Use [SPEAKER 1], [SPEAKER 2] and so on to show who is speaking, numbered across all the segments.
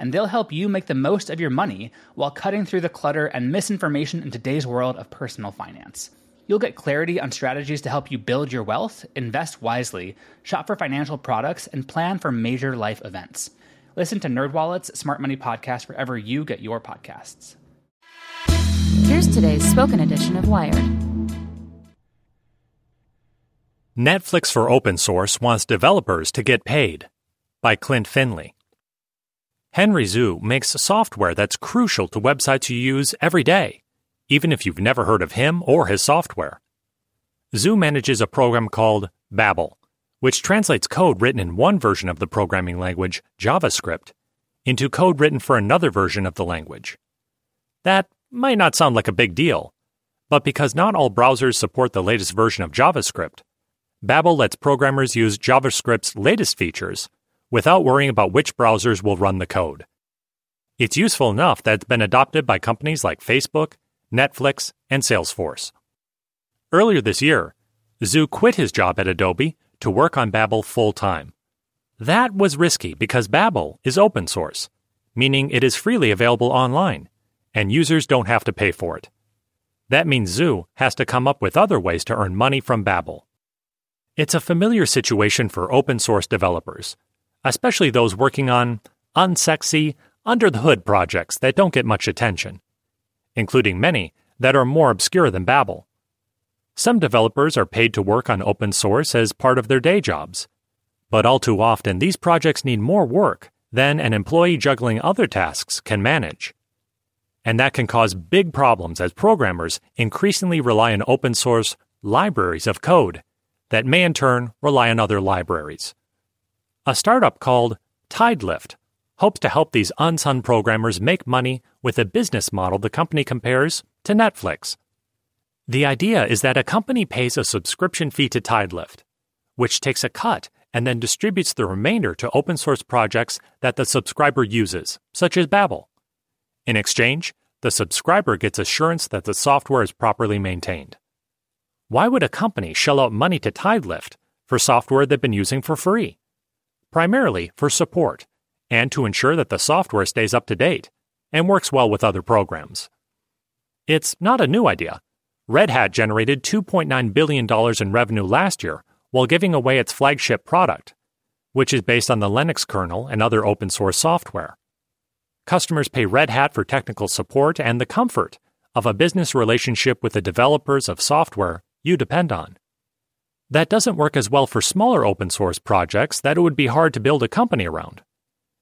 [SPEAKER 1] and they'll help you make the most of your money while cutting through the clutter and misinformation in today's world of personal finance. You'll get clarity on strategies to help you build your wealth, invest wisely, shop for financial products, and plan for major life events. Listen to NerdWallet's Smart Money Podcast wherever you get your podcasts.
[SPEAKER 2] Here's today's spoken edition of Wired.
[SPEAKER 3] Netflix for Open Source wants developers to get paid by Klint Finley. Henry Zhu makes software that's crucial to websites you use every day, even if you've never heard of him or his software. Zhu manages a program called Babel, which translates code written in one version of the programming language, JavaScript, into code written for another version of the language. That might not sound like a big deal, but because not all browsers support the latest version of JavaScript, Babel lets programmers use JavaScript's latest features without worrying about which browsers will run the code. It's useful enough that it's been adopted by companies like Facebook, Netflix, and Salesforce. Earlier this year, Zhu quit his job at Adobe to work on Babel full time. That was risky because Babel is open source, meaning it is freely available online, and users don't have to pay for it. That means Zhu has to come up with other ways to earn money from Babel. It's a familiar situation for open source developers especially those working on unsexy, under the hood projects that don't get much attention, including many that are more obscure than Babel. Some developers are paid to work on open source as part of their day jobs, but all too often these projects need more work than an employee juggling other tasks can manage. And that can cause big problems as programmers increasingly rely on open source libraries of code that may in turn rely on other libraries. A startup called Tidelift hopes to help these unsung programmers make money with a business model the company compares to Netflix. The idea is that a company pays a subscription fee to Tidelift, which takes a cut and then distributes the remainder to open source projects that the subscriber uses, such as Babel. In exchange, the subscriber gets assurance that the software is properly maintained. Why would a company shell out money to Tidelift for software they've been using for free? Primarily for support and to ensure that the software stays up to date and works well with other programs. It's not a new idea. Red Hat generated $2.9 billion in revenue last year while giving away its flagship product, which is based on the Linux kernel and other open source software. Customers pay Red Hat for technical support and the comfort of a business relationship with the developers of software you depend on. That doesn't work as well for smaller open source projects that it would be hard to build a company around.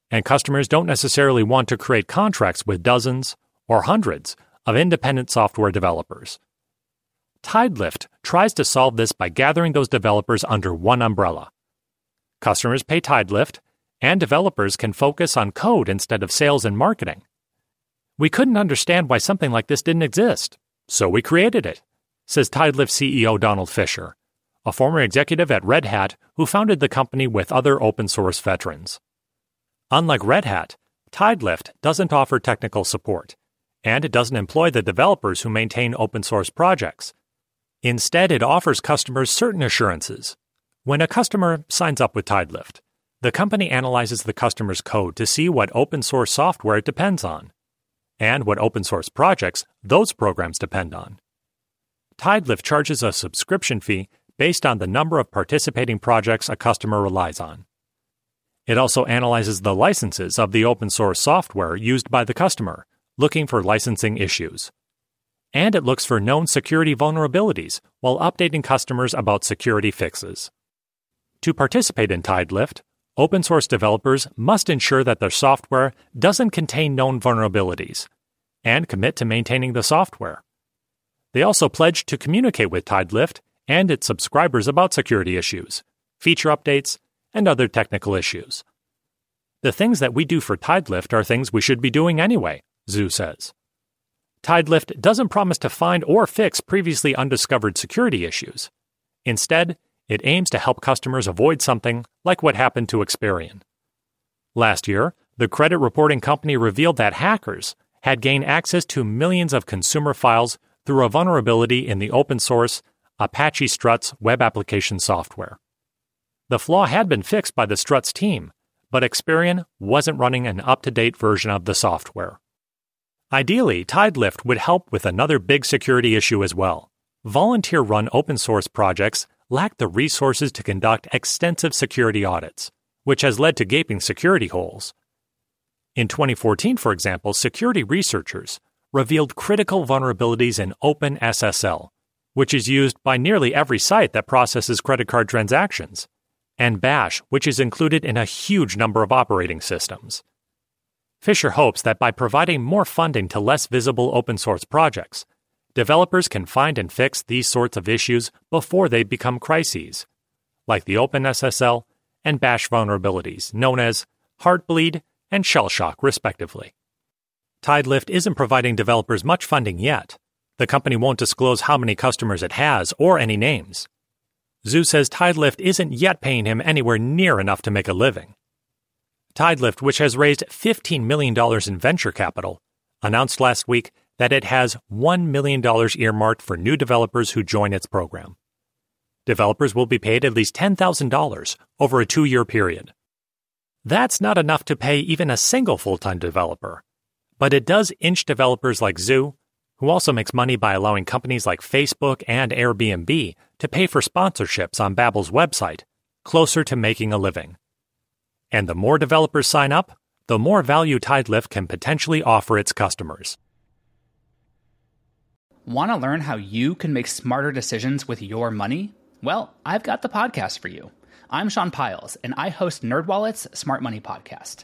[SPEAKER 3] And customers don't necessarily want to create contracts with dozens or hundreds of independent software developers. Tidelift tries to solve this by gathering those developers under one umbrella. Customers pay Tidelift, and developers can focus on code instead of sales and marketing. We couldn't understand why something like this didn't exist, so we created it, says Tidelift CEO Donald Fischer a former executive at Red Hat who founded the company with other open source veterans. Unlike Red Hat, Tidelift doesn't offer technical support, and it doesn't employ the developers who maintain open source projects. Instead, it offers customers certain assurances. When a customer signs up with Tidelift, the company analyzes the customer's code to see what open source software it depends on and what open source projects those programs depend on. Tidelift charges a subscription fee based on the number of participating projects a customer relies on. It also analyzes the licenses of the open source software used by the customer, looking for licensing issues. And it looks for known security vulnerabilities while updating customers about security fixes. To participate in Tidelift, open source developers must ensure that their software doesn't contain known vulnerabilities and commit to maintaining the software. They also pledge to communicate with Tidelift and its subscribers about security issues, feature updates, and other technical issues. The things that we do for Tidelift are things we should be doing anyway, Zhu says. Tidelift doesn't promise to find or fix previously undiscovered security issues. Instead, it aims to help customers avoid something like what happened to Experian. Last year, the credit reporting company revealed that hackers had gained access to millions of consumer files through a vulnerability in the open source Apache Struts web application software. The flaw had been fixed by the Struts team, but Experian wasn't running an up to date version of the software. Ideally, Tidelift would help with another big security issue as well. Volunteer run open source projects lack the resources to conduct extensive security audits, which has led to gaping security holes. In 2014, for example, security researchers revealed critical vulnerabilities in OpenSSL, which is used by nearly every site that processes credit card transactions, and Bash, which is included in a huge number of operating systems. Fischer hopes that by providing more funding to less visible open source projects, developers can find and fix these sorts of issues before they become crises, like the OpenSSL and Bash vulnerabilities known as Heartbleed and Shellshock, respectively. Tidelift isn't providing developers much funding yet. The company won't disclose how many customers it has or any names. Zhu says Tidelift isn't yet paying him anywhere near enough to make a living. Tidelift, which has raised $15 million in venture capital, announced last week that it has $1 million earmarked for new developers who join its program. Developers will be paid at least $10,000 over a two year period. That's not enough to pay even a single full time developer, but it does inch developers like Zhu, who also makes money by allowing companies like Facebook and Airbnb to pay for sponsorships on Babel's website, closer to making a living. And the more developers sign up, the more value Tidelift can potentially offer its customers.
[SPEAKER 1] Want to learn how you can make smarter decisions with your money? Well, I've got the podcast for you. I'm Sean Pyles, and I host NerdWallet's Smart Money Podcast.